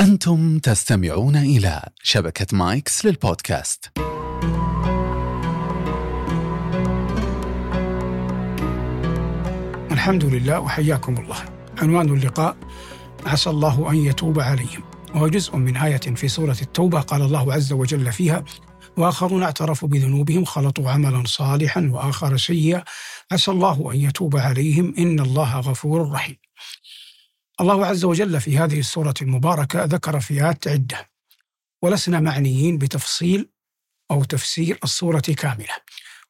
أنتم تستمعون إلى شبكة مايكس للبودكاست. الحمد لله وحياكم الله. عنوان اللقاء عسى الله أن يتوب عليهم. وهو جزء من آية في سورة التوبة قال الله عز وجل فيها وآخرون اعترفوا بذنوبهم خلطوا عملا صالحا وآخر سيئا. عسى الله أن يتوب عليهم. إن الله غفور رحيم. الله عز وجل في هذه السورة المباركة ذكر فئات عدة. ولسنا معنيين بتفصيل أو تفسير السورة كاملة.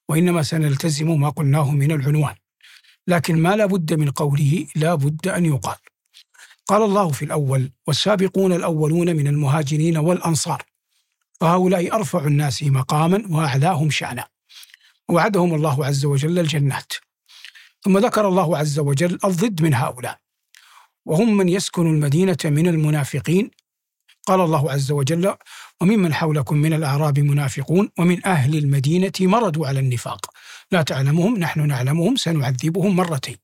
وإنما سنلتزم ما قلناه من العنوان. لكن ما لا بد من قوله لا بد أن يقال. قال الله في الأول والسابقون الأولون من المهاجرين والأنصار. فهؤلاء أرفع الناس مقاما وأعلاهم شأنا. وعدهم الله عز وجل الجنات. ثم ذكر الله عز وجل الضد من هؤلاء. وهم من يسكن المدينة من المنافقين. قال الله عز وجل وممن حولكم من الأعراب منافقون ومن أهل المدينة مردوا على النفاق. لا تعلمهم نحن نعلمهم سنعذبهم مرتين.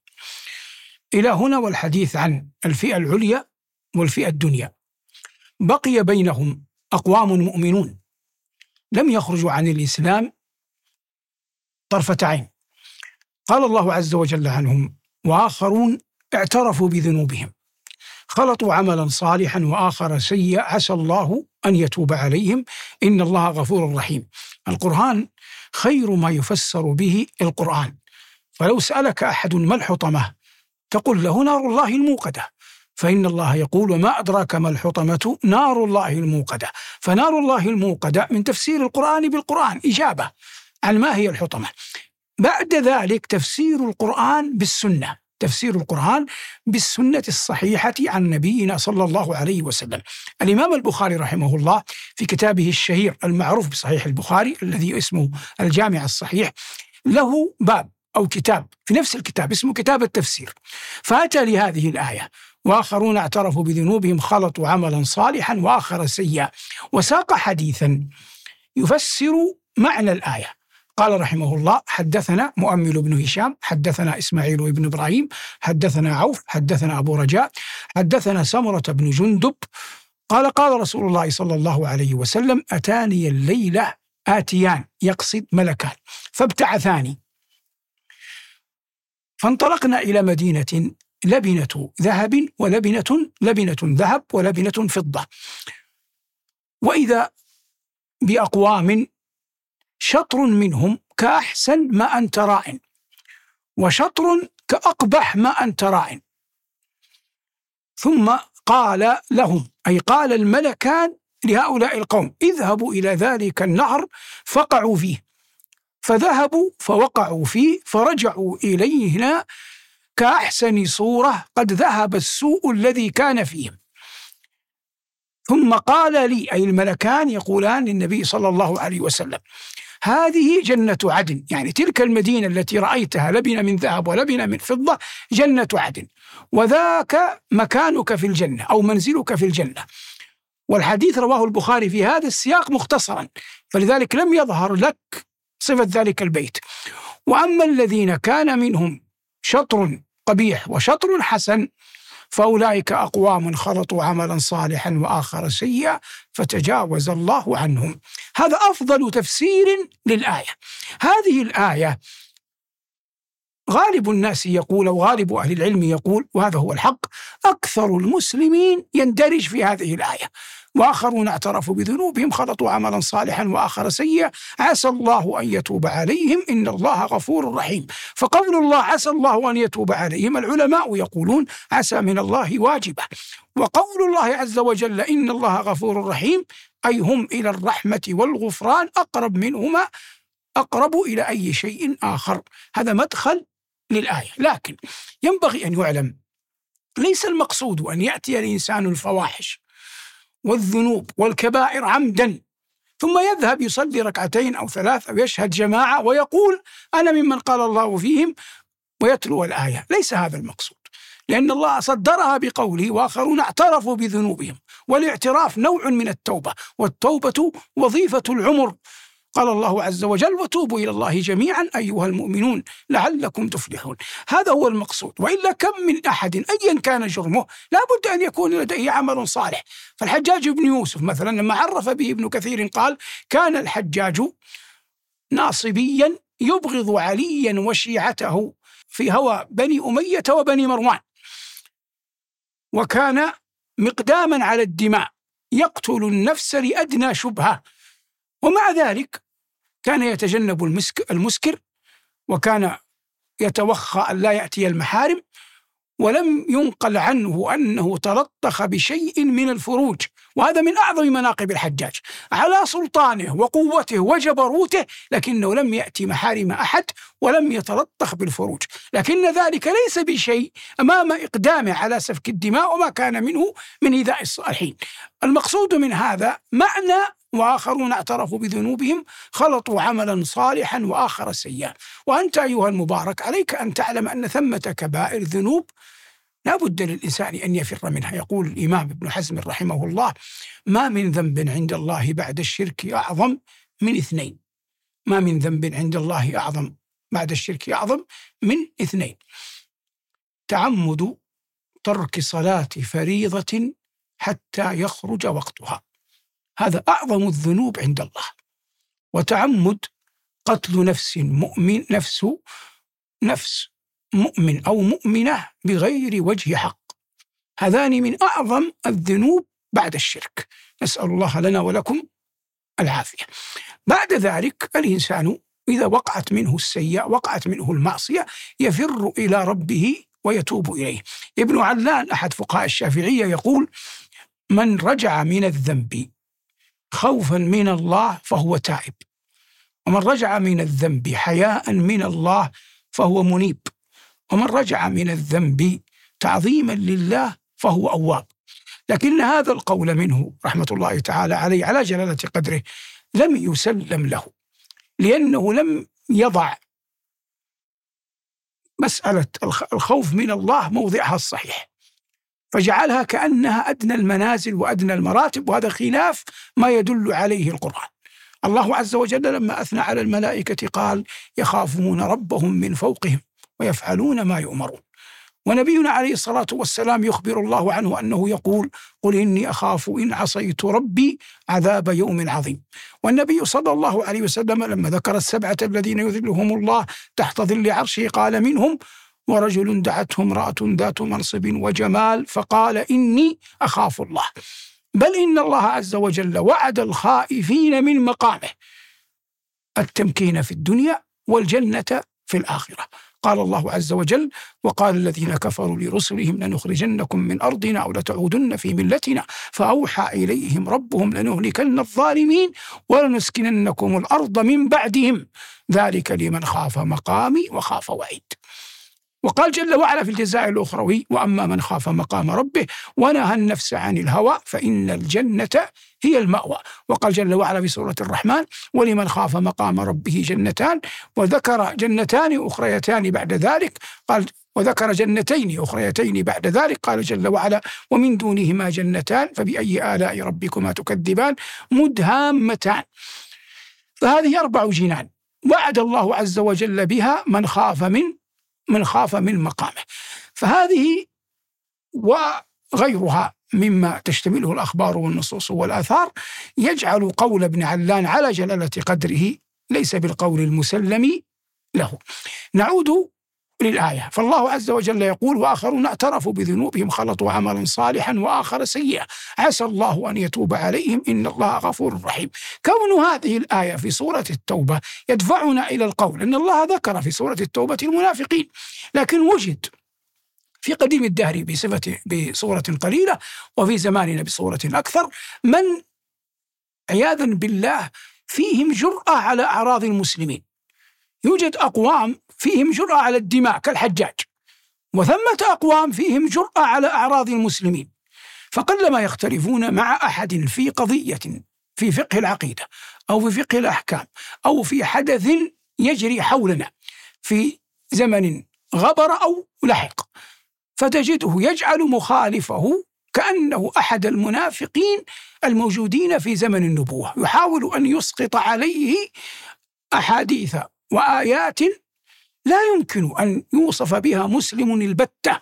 إلى هنا والحديث عن الفئة العليا والفئة الدنيا. بقي بينهم أقوام مؤمنون. لم يخرجوا عن الإسلام طرفة عين. قال الله عز وجل عنهم وآخرون اعترفوا بذنوبهم. خلطوا عملا صالحا وآخر سيئا عسى الله أن يتوب عليهم إن الله غفور رحيم. القرآن خير ما يفسر به القرآن. فلو سألك أحد ما الحطمة تقول له نار الله الموقدة. فإن الله يقول وما أدراك ما الحطمة نار الله الموقدة فنار الله الموقدة من تفسير القرآن بالقرآن إجابة عن ما هي الحطمة بعد ذلك تفسير القرآن بالسنة تفسير القرآن بالسنة الصحيحة عن نبينا صلى الله عليه وسلم. الإمام البخاري رحمه الله في كتابه الشهير المعروف بصحيح البخاري الذي اسمه الجامع الصحيح له باب أو كتاب في نفس الكتاب اسمه كتاب التفسير. فأتى لهذه الآية وآخرون اعترفوا بذنوبهم خلطوا عملا صالحا وآخر سيئا وساق حديثا يفسر معنى الآية. قال رحمه الله حدثنا مؤمل بن هشام حدثنا إسماعيل بن إبراهيم حدثنا عوف حدثنا أبو رجاء حدثنا سمرة بن جندب. قال قال رسول الله صلى الله عليه وسلم أتاني الليلة آتيان يقصد ملكان فابتعثاني. فانطلقنا إلى مدينة لبنة ذهب ولبنة لبنة ذهب ولبنة فضة. وإذا بأقوام شطر منهم كأحسن ما أنت راع وشطر كأقبح ما أنت راع ثم قال لهم أي قال الملكان لهؤلاء القوم اذهبوا إلى ذلك النهر فقعوا فيه. فذهبوا فوقعوا فيه فرجعوا إلينا كأحسن صورة قد ذهب السوء الذي كان فيهم ثم قال لي أي الملكان يقولان للنبي صلى الله عليه وسلم هذه جنة عدن. يعني تلك المدينة التي رأيتها لبن من ذهب ولبن من فضة جنة عدن. وذاك مكانك في الجنة أو منزلك في الجنة. والحديث رواه البخاري في هذا السياق مختصرا. فلذلك لم يظهر لك صفة ذلك البيت. وأما الذين كان منهم شطر قبيح وشطر حسن فأولئك أقوام خلطوا عملا صالحا وآخر سيئا فتجاوز الله عنهم. هذا أفضل تفسير للآية. هذه الآية غالب الناس يقول أو غالب أهل العلم يقول وهذا هو الحق أكثر المسلمين يندرج في هذه الآية. وآخرون اعترفوا بذنوبهم خلطوا عملا صالحا وآخر سيئا. عسى الله أن يتوب عليهم إن الله غفور رحيم. فقول الله عسى الله أن يتوب عليهم العلماء يقولون عسى من الله واجبة. وقول الله عز وجل إن الله غفور رحيم أي هم إلى الرحمة والغفران أقرب منهما أقرب إلى أي شيء آخر. هذا مدخل للآية. لكن ينبغي أن يعلم ليس المقصود أن يأتي الإنسان الفواحش والذنوب والكبائر عمدا ثم يذهب يصلي ركعتين أو ثلاث أو يشهد جماعة ويقول أنا ممن قال الله فيهم ويتلو الآية، ليس هذا المقصود. لأن الله صدرها بقوله وآخرون اعترفوا بذنوبهم، والاعتراف نوع من التوبة، والتوبة وظيفة العمر. قال الله عز وجل وتوبوا إلى الله جميعا أيها المؤمنون لعلكم تفلحون. هذا هو المقصود. وإلا كم من أحد أيا كان جرمه لا بد أن يكون لديه عمل صالح. فالحجاج بن يوسف مثلا لما عرف به ابن كثير قال كان الحجاج ناصبيا يبغض عليا وشيعته في هوى بني أمية وبني مروان وكان مقداما على الدماء يقتل النفس لأدنى شبهة. ومع ذلك كان يتجنب المسك المسكر وكان يتوخى أن لا يأتي المحارم ولم ينقل عنه أنه تلطخ بشيء من الفروج. وهذا من أعظم مناقب الحجاج. على سلطانه وقوته وجبروته لكنه لم يأتي محارم أحد ولم يتلطخ بالفروج. لكن ذلك ليس بشيء أمام إقدامه على سفك الدماء وما كان منه من إيذاء الصالحين. المقصود من هذا معنى وآخرون اعترفوا بذنوبهم خلطوا عملا صالحا وآخر سيئا. وأنت أيها المبارك عليك أن تعلم أن ثمة كبائر ذنوب لا بد للإنسان أن يفر منها. يقول الإمام ابن حزم رحمه الله ما من ذنب عند الله بعد الشرك أعظم من اثنين. ما من ذنب عند الله أعظم بعد الشرك أعظم من اثنين. تعمد ترك صلاة فريضة حتى يخرج وقتها. هذا أعظم الذنوب عند الله. وتعمد قتل نفس مؤمن نفس نفس مؤمن أو مؤمنة بغير وجه حق. هذان من أعظم الذنوب بعد الشرك. نسأل الله لنا ولكم العافية. بعد ذلك الإنسان إذا وقعت منه السيئة وقعت منه المعصية يفر إلى ربه ويتوب إليه. ابن علان أحد فقهاء الشافعية يقول من رجع من الذنب خوفا من الله فهو تائب. ومن رجع من الذنب حياء من الله فهو منيب. ومن رجع من الذنب تعظيما لله فهو أواب. لكن هذا القول منه رحمة الله تعالى عليه على جلالة قدره لم يسلم له لأنه لم يضع مسألة الخوف من الله موضعها الصحيح. فجعلها كأنها أدنى المنازل وأدنى المراتب وهذا خلاف ما يدل عليه القرآن. الله عز وجل لما أثنى على الملائكة قال يخافون ربهم من فوقهم ويفعلون ما يؤمرون. ونبينا عليه الصلاة والسلام يخبر الله عنه أنه يقول قل إني أخاف إن عصيت ربي عذاب يوم عظيم. والنبي صلى الله عليه وسلم لما ذكر السبعة الذين يذلهم الله تحت ظل عرشه قال منهم ورجل دعته امرأة ذات منصب وجمال فقال إني أخاف الله. بل إن الله عز وجل وعد الخائفين من مقامه. التمكين في الدنيا والجنة في الآخرة. قال الله عز وجل وقال الذين كفروا لرسلهم لنخرجنكم من أرضنا أو لتعودن في ملتنا. فأوحى إليهم ربهم لنهلكن الظالمين ولنسكننكم الأرض من بعدهم. ذلك لمن خاف مقامي وخاف وعيد. وقال جل وعلا في الجزاء الأخروي وأما من خاف مقام ربه ونهى النفس عن الهوى فإن الجنة هي المأوى. وقال جل وعلا في سورة الرحمن ولمن خاف مقام ربه جنتان وذكر جنتان أخريتان بعد ذلك. قال وذكر جنتين أخريتين بعد ذلك. قال جل وعلا ومن دونهما جنتان فبأي آلاء ربكما تكذبان؟ مدهامتان. فهذه أربع جنان. وعد الله عز وجل بها من خاف من من خاف من مقامه. فهذه وغيرها مما تشتمله الأخبار والنصوص والآثار يجعل قول ابن علان على جلالة قدره ليس بالقول المسلم له. نعود للآية. فالله عز وجل يقول وآخرون اعترفوا بذنوبهم خلطوا عملا صالحا وآخر سيئا عسى الله أن يتوب عليهم إن الله غفور رحيم. كون هذه الآية في سورة التوبة يدفعنا إلى القول أن الله ذكر في سورة التوبة المنافقين لكن وجد في قديم الدهر بصفة بصورة قليلة وفي زماننا بصورة أكثر من عياذا بالله فيهم جرأة على أعراض المسلمين. يوجد أقوام فيهم جرأة على الدماء كالحجاج وثمة أقوام فيهم جرأة على أعراض المسلمين فقلما يختلفون مع أحد في قضية في فقه العقيدة أو في فقه الأحكام أو في حدث يجري حولنا في زمن غبر أو لحق فتجده يجعل مخالفه كأنه أحد المنافقين الموجودين في زمن النبوة يحاول أن يسقط عليه أحاديث وآيات لا يمكن أن يوصف بها مسلم البتة.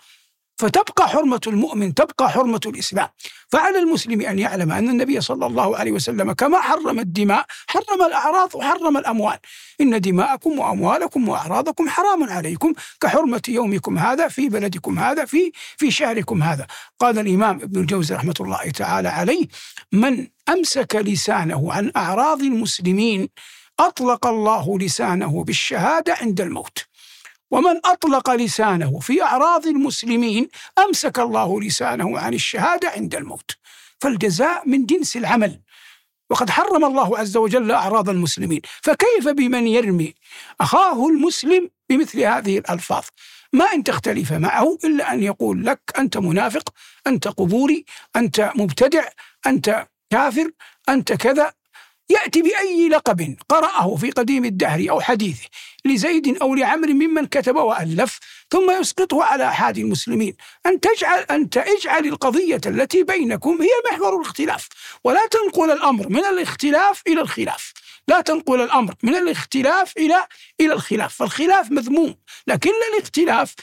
فتبقى حرمة المؤمن تبقى حرمة الإسلام. فعلى المسلم أن يعلم أن النبي صلى الله عليه وسلم كما حرم الدماء حرم الأعراض وحرم الأموال. إن دماءكم وأموالكم وأعراضكم حرام عليكم. كحرمة يومكم هذا في بلدكم هذا في في شهركم هذا. قال الإمام ابن الجوزي رحمة الله تعالى عليه من أمسك لسانه عن أعراض المسلمين أطلق الله لسانه بالشهادة عند الموت. ومن أطلق لسانه في أعراض المسلمين أمسك الله لسانه عن الشهادة عند الموت. فالجزاء من جنس العمل. وقد حرم الله عز وجل أعراض المسلمين. فكيف بمن يرمي أخاه المسلم بمثل هذه الألفاظ؟ ما إن تختلف معه إلا أن يقول لك أنت منافق أنت قبوري أنت مبتدع أنت كافر أنت كذا. يأتي بأي لقب قرأه في قديم الدهر أو حديثه لزيد أو لعمر ممن كتب وألف ثم يسقطه على أحد المسلمين. أن تجعل أن اجعل القضية التي بينكم هي محور الاختلاف ولا تنقل الأمر من الاختلاف إلى الخلاف. لا تنقل الأمر من الاختلاف إلى إلى الخلاف فالخلاف مذموم لكن الاختلاف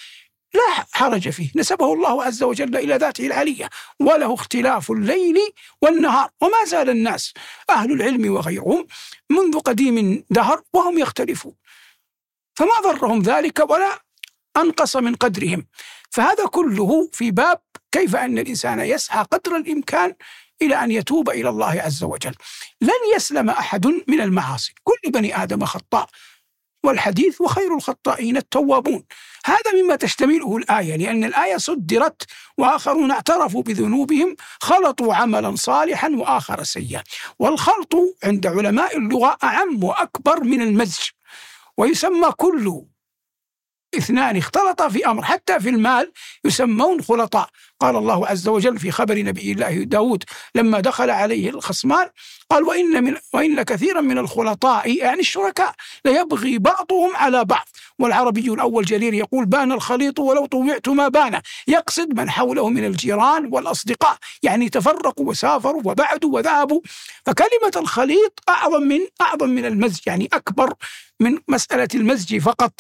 لا حرج فيه. نسبه الله عز وجل إلى ذاته العلية. وله اختلاف الليل والنهار. وما زال الناس أهل العلم وغيرهم منذ قديم دهر وهم يختلفون. فما ضرهم ذلك ولا أنقص من قدرهم. فهذا كله في باب كيف أن الإنسان يسعى قدر الإمكان إلى أن يتوب إلى الله عز وجل. لن يسلم أحد من المعاصي. كل بني آدم خطاء. والحديث وخير الخطائين التوابون. هذا مما تشتمله الآية لأن الآية صدرت وآخرون اعترفوا بذنوبهم خلطوا عملا صالحا وآخر سيئا. والخلط عند علماء اللغة أعم وأكبر من المزج ويسمى كل اثنان اختلطا في أمر حتى في المال يسمون خلطاء. قال الله عز وجل في خبر نبي الله داود لما دخل عليه الخصمان قال وإن, من وإن كثيرا من الخلطاء يعني الشركاء ليبغي بعضهم على بعض والعربي الأول جرير يقول بان الخليط ولو طوعت ما بان يقصد من حوله من الجيران والأصدقاء يعني تفرقوا وسافروا وبعدوا وذهبوا. فكلمة الخليط أعظم من أعظم من المزج يعني أكبر من مسألة المزج فقط.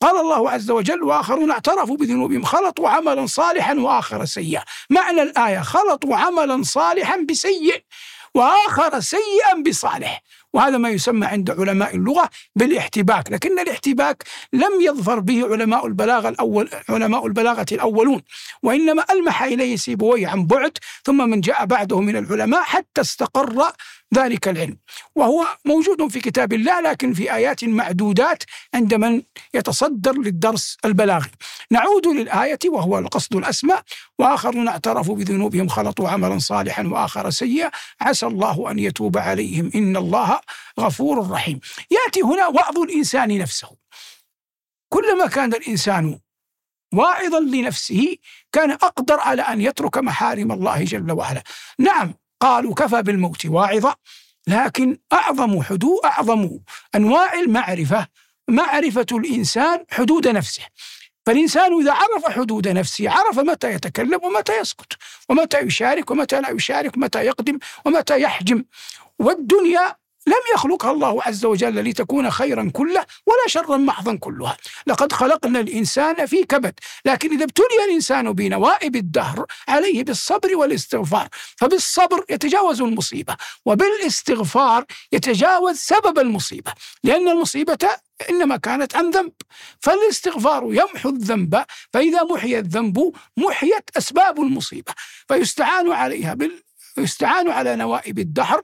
قال الله عز وجل وآخرون اعترفوا بذنوبهم خلطوا عملا صالحا وآخر سيئا. معنى الآية خلطوا عملا صالحا بسيء وآخر سيئا بصالح. وهذا ما يسمى عند علماء اللغة بالاحتباك لكن الاحتباك لم يظفر به علماء البلاغة الأول علماء البلاغة الأولون. وإنما ألمح إليه سيبويه عن بعد ثم من جاء بعده من العلماء حتى استقر ذلك العلم. وهو موجود في كتاب الله لكن في آيات معدودات عند من يتصدر للدرس البلاغي. نعود للآية وهو القصد الأسمى. وآخرون اعترفوا بذنوبهم خلطوا عملا صالحا وآخر سيئا. عسى الله أن يتوب عليهم. إن الله غفور رحيم. يأتي هنا وعظ الإنسان نفسه. كلما كان الإنسان واعظا لنفسه كان أقدر على أن يترك محارم الله جل وعلا. نعم قالوا كفى بالموت واعظة لكن أعظم حدود أعظم أنواع المعرفة معرفة الإنسان حدود نفسه. فالإنسان إذا عرف حدود نفسه عرف متى يتكلم ومتى يسكت ومتى يشارك ومتى لا يشارك ومتى يقدم ومتى يحجم. والدنيا لم يخلقها الله عز وجل لتكون خيرا كله ولا شرا محضا كلها. لقد خلقنا الإنسان في كبد لكن إذا ابتلي الإنسان بنوائب الدهر عليه بالصبر والاستغفار فبالصبر يتجاوز المصيبة وبالاستغفار يتجاوز سبب المصيبة. لأن المصيبة إنما كانت عن ذنب فالاستغفار يمحو الذنب فإذا محي الذنب محيت أسباب المصيبة. فيستعان عليها بال يستعان على نوائب الدهر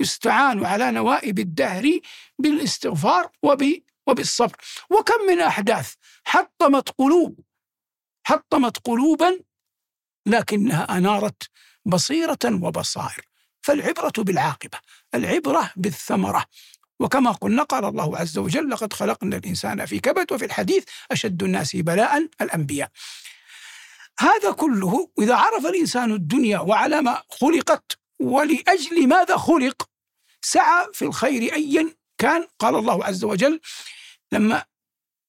يستعان على نوائب الدهر بالاستغفار وب وبالصبر. وكم من أحداث حطمت قلوب حطمت قلوبا لكنها أنارت بصيرة وبصائر. فالعبرة بالعاقبة العبرة بالثمرة. وكما قلنا قال الله عز وجل لقد خلقنا الإنسان في كبد وفي الحديث أشد الناس بلاء الأنبياء. هذا كله إذا عرف الإنسان الدنيا وعلى ما خلقت ولأجل ماذا خلق؟ سعى في الخير أيا كان قال الله عز وجل لما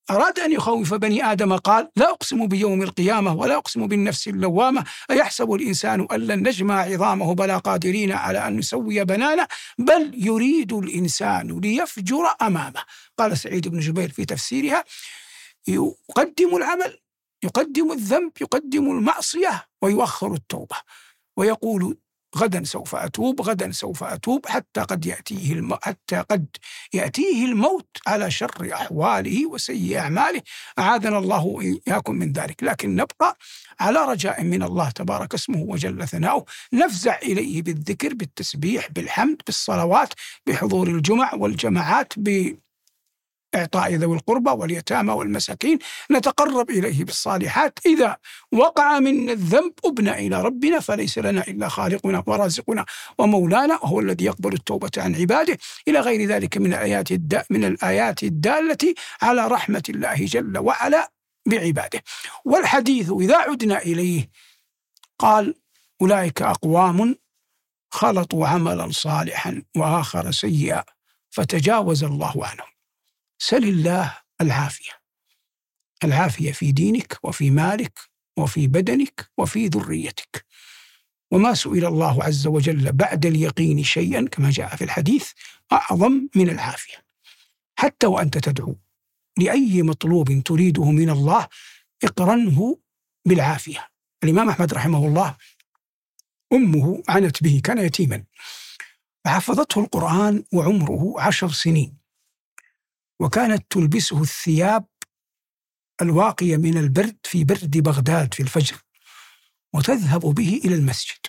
أراد أن يخوف بني آدم قال لا أقسم بيوم القيامة ولا أقسم بالنفس اللوامة أيحسب الإنسان أن لن نجمع عظامه بلا قادرين على أن نسوي بنانه؟ بل يريد الإنسان ليفجر أمامه. قال سعيد بن جبير في تفسيرها يقدم العمل يقدم الذنب يقدم المعصية ويؤخر التوبة ويقول غدا سوف أتوب غدا سوف أتوب حتى قد يأتيه الم... حتى قد يأتيه الموت على شر أحواله وسيء أعماله. أعاذنا الله وإياكم من ذلك. لكن نبقى على رجاء من الله تبارك اسمه وجل ثناؤه. نفزع إليه بالذكر بالتسبيح بالحمد بالصلوات بحضور الجمع والجماعات ب إعطاء ذوي القربى واليتامى والمساكين نتقرب إليه بالصالحات. إذا وقع منا الذنب أبنى إلى ربنا فليس لنا إلا خالقنا ورازقنا. ومولانا وهو الذي يقبل التوبة عن عباده. إلى غير ذلك من الآيات الدا من الآيات الدالة على رحمة الله جل وعلا بعباده. والحديث إذا عدنا إليه قال أولئك أقوام خلطوا عملا صالحا وآخر سيئا فتجاوز الله عنهم. سل الله العافية. العافية في دينك وفي مالك وفي بدنك وفي ذريتك. وما سئل الله عز وجل بعد اليقين شيئا كما جاء في الحديث أعظم من العافية. حتى وأنت تدعو لأي مطلوب تريده من الله اقرنه بالعافية. الإمام أحمد رحمه الله أمه عنت به كان يتيما. فحفظته القرآن وعمره عشر سنين. وكانت تلبسه الثياب الواقية من البرد في برد بغداد في الفجر وتذهب به إلى المسجد.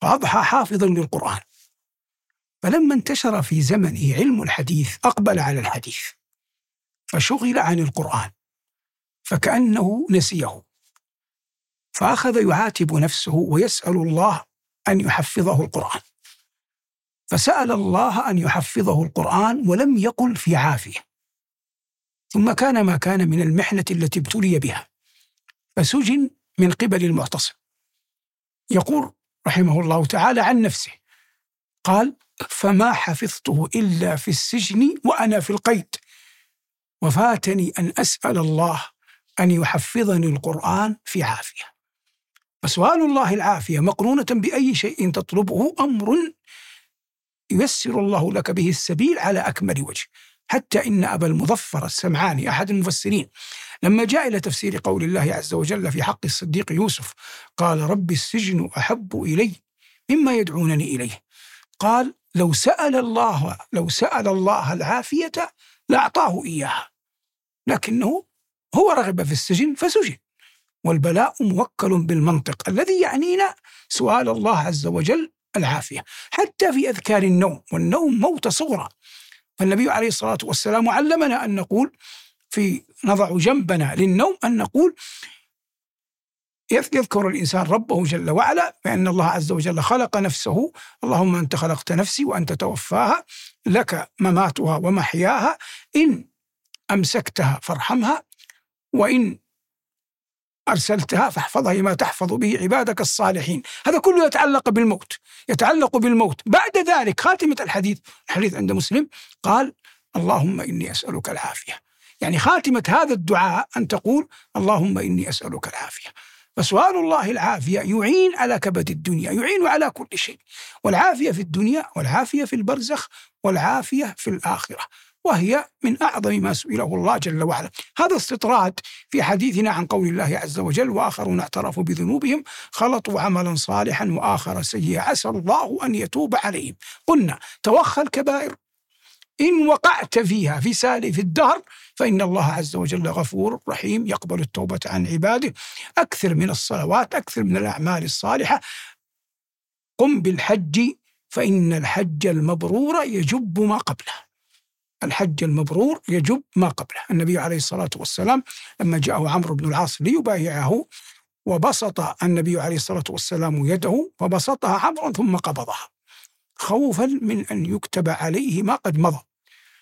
فأضحى حافظا للقرآن. فلما انتشر في زمنه علم الحديث أقبل على الحديث فشغل عن القرآن فكأنه نسيه. فأخذ يعاتب نفسه ويسأل الله أن يحفظه القرآن. فسأل الله أن يحفظه القرآن ولم يقل في عافية. ثم كان ما كان من المحنة التي ابتلي بها. فسجن من قبل المعتصم. يقول رحمه الله تعالى عن نفسه. قال فما حفظته إلا في السجن وأنا في القيد. وفاتني أن أسأل الله أن يحفظني القرآن في عافية. فسؤال الله العافية مقرونة بأي شيء تطلبه أمر ييسر الله لك به السبيل على أكمل وجه. حتى إن أبا المظفر السمعاني أحد المفسرين لما جاء إلى تفسير قول الله عز وجل في حق الصديق يوسف قال رب السجن أحب إلي مما يدعونني إليه. قال لو سأل الله لو سأل الله العافية لأعطاه إياها. لكنه هو رغب في السجن فسجن والبلاء موكل بالمنطق الذي يعنينا سؤال الله عز وجل العافية حتى في أذكار النوم والنوم موت صغرى فالنبي عليه الصلاة والسلام علمنا أن نقول في نضع جنبنا للنوم أن نقول يذكر الإنسان ربه جل وعلا بأن الله عز وجل خلق نفسه. اللهم أنت خلقت نفسي وأنت توفاها لك مماتها ومحياها. إن أمسكتها فارحمها وإن أرسلتها فاحفظها ما تحفظ به عبادك الصالحين. هذا كله يتعلق بالموت يتعلق بالموت. بعد ذلك خاتمة الحديث الحديث عند مسلم قال اللهم إني أسألك العافية. يعني خاتمة هذا الدعاء أن تقول اللهم إني أسألك العافية. فسؤال الله العافية يعين على كبد الدنيا يعين على كل شيء. والعافية في الدنيا والعافية في البرزخ والعافية في الآخرة. وهي من أعظم ما سئله الله جل وعلا. هذا استطراد في حديثنا عن قول الله عز وجل وآخرون اعترفوا بذنوبهم خلطوا عملا صالحا وآخر سيئا عسى الله أن يتوب عليهم. قلنا توخى الكبائر. إن وقعت فيها في سالف الدهر فإن الله عز وجل غفور رحيم يقبل التوبة عن عباده. أكثر من الصلوات أكثر من الأعمال الصالحة. قم بالحج فإن الحج المبرور يجب ما قبله. الحج المبرور يجب ما قبله. النبي عليه الصلاة والسلام لما جاءه عمرو بن العاص ليبايعه وبسط النبي عليه الصلاة والسلام يده فبسطها عمرو ثم قبضها خوفا من أن يكتب عليه ما قد مضى.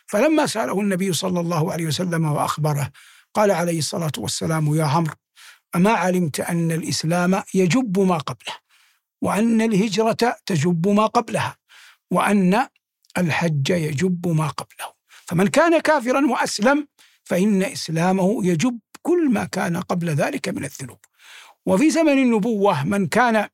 فلما سأله النبي صلى الله عليه وسلم وأخبره قال عليه الصلاة والسلام يا عمرو أما علمت أن الإسلام يجب ما قبله وأن الهجرة تجب ما قبلها وأن الحج يجب ما قبله؟ فمن كان كافرا وأسلم فإن إسلامه يجب كل ما كان قبل ذلك من الذنوب. وفي زمن النبوة من كان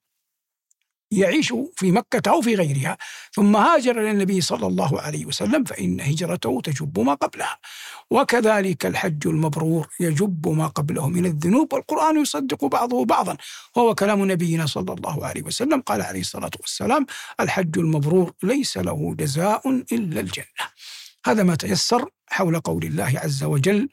يعيش في مكة أو في غيرها ثم هاجر إلى النبي صلى الله عليه وسلم فإن هجرته تجب ما قبلها. وكذلك الحج المبرور يجب ما قبله من الذنوب والقرآن يصدق بعضه بعضا. وهو كلام نبينا صلى الله عليه وسلم قال عليه الصلاة والسلام الحج المبرور ليس له جزاء إلا الجنة. هذا ما تيسر حول قول الله عز وجل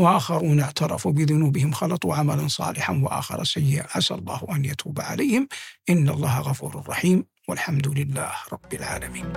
وآخرون اعترفوا بذنوبهم خلطوا عملا صالحا وآخر سيئا. عسى الله أن يتوب عليهم. إن الله غفور رحيم. والحمد لله رب العالمين.